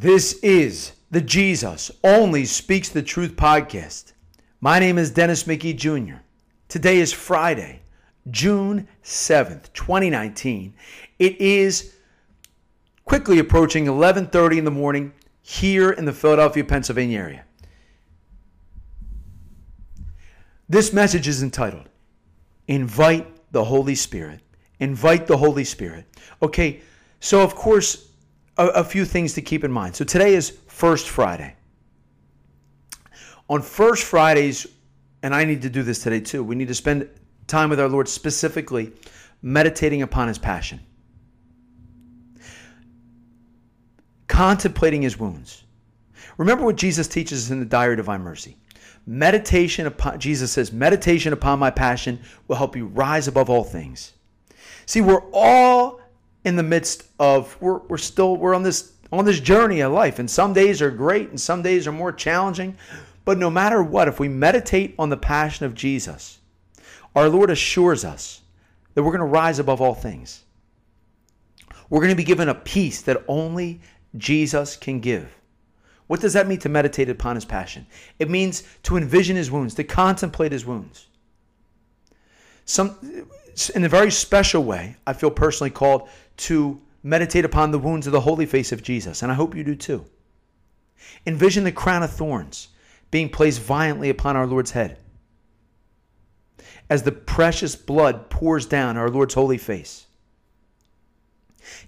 This is the Jesus Only Speaks the Truth podcast. My name is Dennis McGee Jr. Today is Friday, June 7th, 2019. It is quickly approaching 11:30 in the morning here in the Philadelphia, Pennsylvania area. This message is entitled Invite the Holy Spirit. Invite the Holy Spirit. Okay, so of course a, a few things to keep in mind. So today is First Friday. On First Fridays, and I need to do this today too, we need to spend time with our Lord specifically meditating upon his passion, contemplating his wounds. Remember what Jesus teaches in the Diary of Divine Mercy. Meditation upon, Jesus says, meditation upon my passion will help you rise above all things. See, we're all in the midst of we're, we're still we're on this on this journey of life. And some days are great and some days are more challenging. But no matter what if we meditate on the passion of jesus our lord assures us that we're going to rise above all things. We're going to be given a peace that only jesus can give. What does that mean to meditate upon his passion? It means to envision his wounds to contemplate his wounds. Some in a very special way i feel personally called to meditate upon the wounds of the holy face of Jesus, and I hope you do too. Envision the crown of thorns being placed violently upon our Lord's head as the precious blood pours down our Lord's holy face.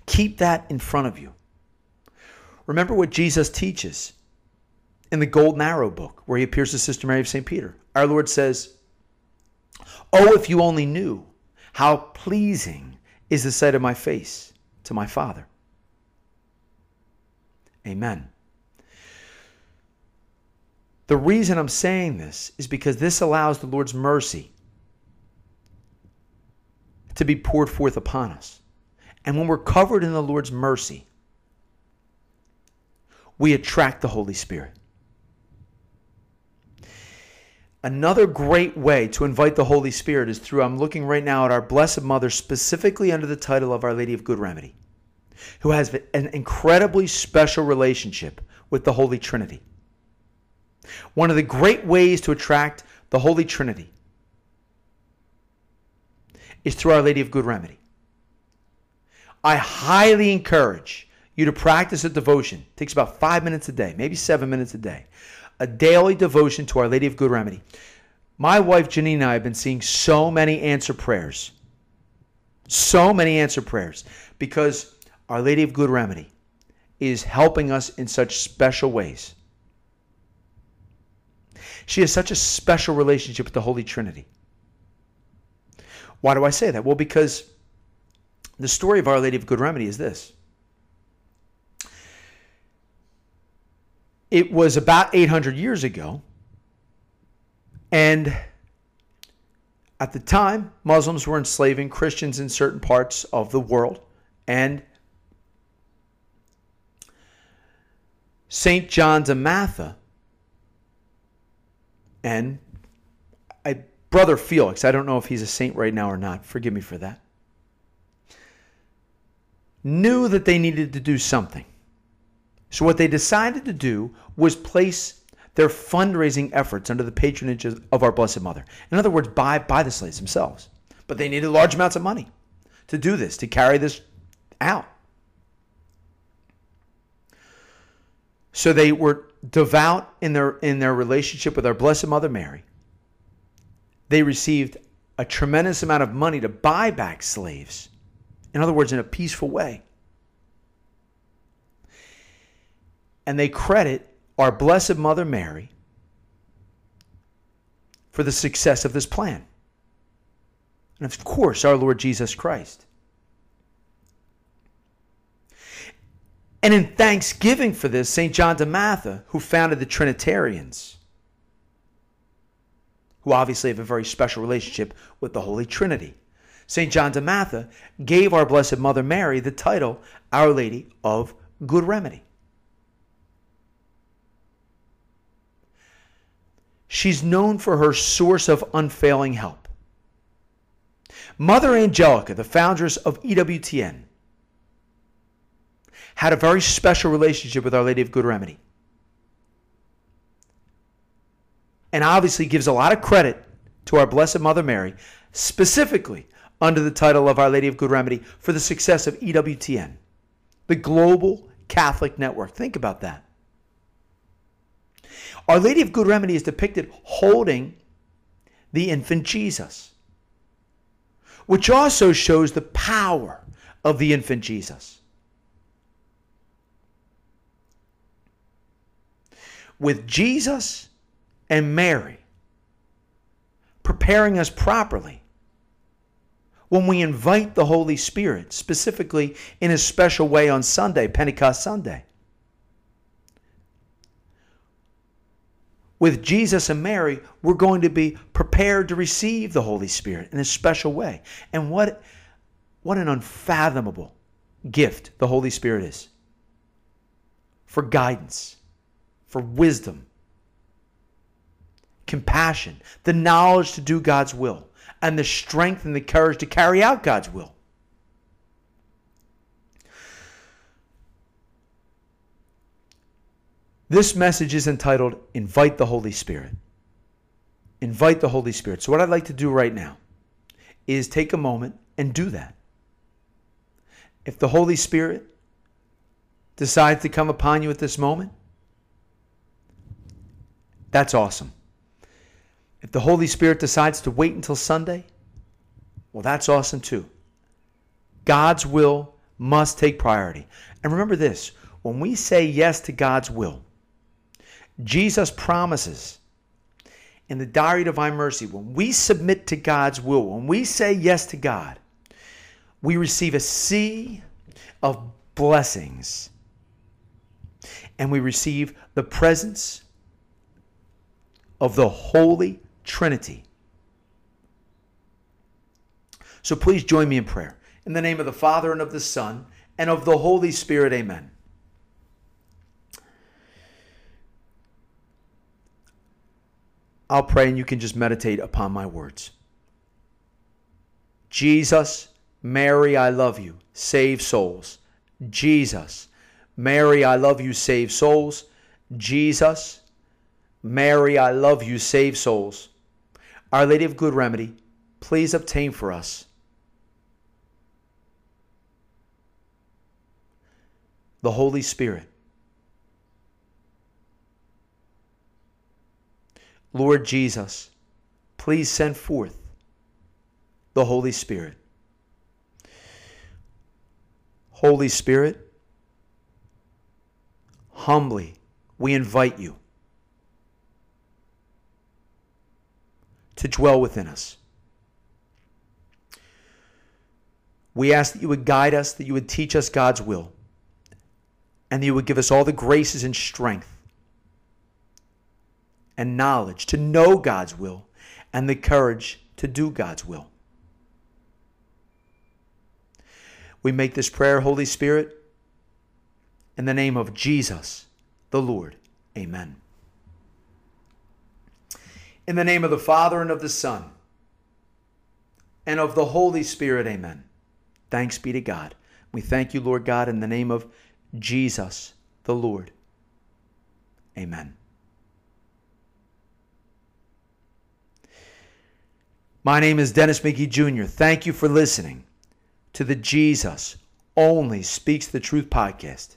Keep that in front of you. Remember what Jesus teaches in the Golden Arrow book, where he appears to Sister Mary of St. Peter. Our Lord says, Oh, if you only knew how pleasing is the sight of my face to my Father. Amen. The reason I'm saying this is because this allows the Lord's mercy to be poured forth upon us. And when we're covered in the Lord's mercy, we attract the Holy Spirit. Another great way to invite the Holy Spirit is through, I'm looking right now at our Blessed Mother, specifically under the title of Our Lady of Good Remedy, who has an incredibly special relationship with the Holy Trinity. One of the great ways to attract the Holy Trinity is through Our Lady of Good Remedy. I highly encourage you to practice a devotion. It takes about five minutes a day, maybe seven minutes a day a daily devotion to Our Lady of Good Remedy. My wife Janine and I have been seeing so many answer prayers. So many answer prayers because Our Lady of Good Remedy is helping us in such special ways. She has such a special relationship with the Holy Trinity. Why do I say that? Well, because the story of Our Lady of Good Remedy is this It was about 800 years ago. And at the time, Muslims were enslaving Christians in certain parts of the world. And St. John de Matha and I, Brother Felix, I don't know if he's a saint right now or not, forgive me for that, knew that they needed to do something. So, what they decided to do was place their fundraising efforts under the patronage of our Blessed Mother. In other words, buy, buy the slaves themselves. But they needed large amounts of money to do this, to carry this out. So they were devout in their, in their relationship with our Blessed Mother Mary. They received a tremendous amount of money to buy back slaves. In other words, in a peaceful way. And they credit our Blessed Mother Mary for the success of this plan. And of course, our Lord Jesus Christ. And in thanksgiving for this, St. John de Matha, who founded the Trinitarians, who obviously have a very special relationship with the Holy Trinity, St. John de Matha gave our Blessed Mother Mary the title Our Lady of Good Remedy. She's known for her source of unfailing help. Mother Angelica, the foundress of EWTN, had a very special relationship with Our Lady of Good Remedy. And obviously gives a lot of credit to our Blessed Mother Mary, specifically under the title of Our Lady of Good Remedy for the success of EWTN, the global Catholic network. Think about that. Our Lady of Good Remedy is depicted holding the infant Jesus, which also shows the power of the infant Jesus. With Jesus and Mary preparing us properly when we invite the Holy Spirit, specifically in a special way on Sunday, Pentecost Sunday. With Jesus and Mary, we're going to be prepared to receive the Holy Spirit in a special way. And what, what an unfathomable gift the Holy Spirit is for guidance, for wisdom, compassion, the knowledge to do God's will, and the strength and the courage to carry out God's will. This message is entitled Invite the Holy Spirit. Invite the Holy Spirit. So, what I'd like to do right now is take a moment and do that. If the Holy Spirit decides to come upon you at this moment, that's awesome. If the Holy Spirit decides to wait until Sunday, well, that's awesome too. God's will must take priority. And remember this when we say yes to God's will, Jesus promises in the Diary of Divine Mercy, when we submit to God's will, when we say yes to God, we receive a sea of blessings and we receive the presence of the Holy Trinity. So please join me in prayer. In the name of the Father, and of the Son, and of the Holy Spirit, amen. I'll pray and you can just meditate upon my words. Jesus, Mary, I love you. Save souls. Jesus, Mary, I love you. Save souls. Jesus, Mary, I love you. Save souls. Our Lady of Good Remedy, please obtain for us the Holy Spirit. Lord Jesus, please send forth the Holy Spirit. Holy Spirit, humbly we invite you to dwell within us. We ask that you would guide us, that you would teach us God's will, and that you would give us all the graces and strength and knowledge to know God's will and the courage to do God's will. We make this prayer, Holy Spirit, in the name of Jesus, the Lord. Amen. In the name of the Father and of the Son and of the Holy Spirit, amen. Thanks be to God. We thank you, Lord God, in the name of Jesus, the Lord. Amen. My name is Dennis McGee Jr. Thank you for listening to the Jesus Only Speaks the Truth podcast.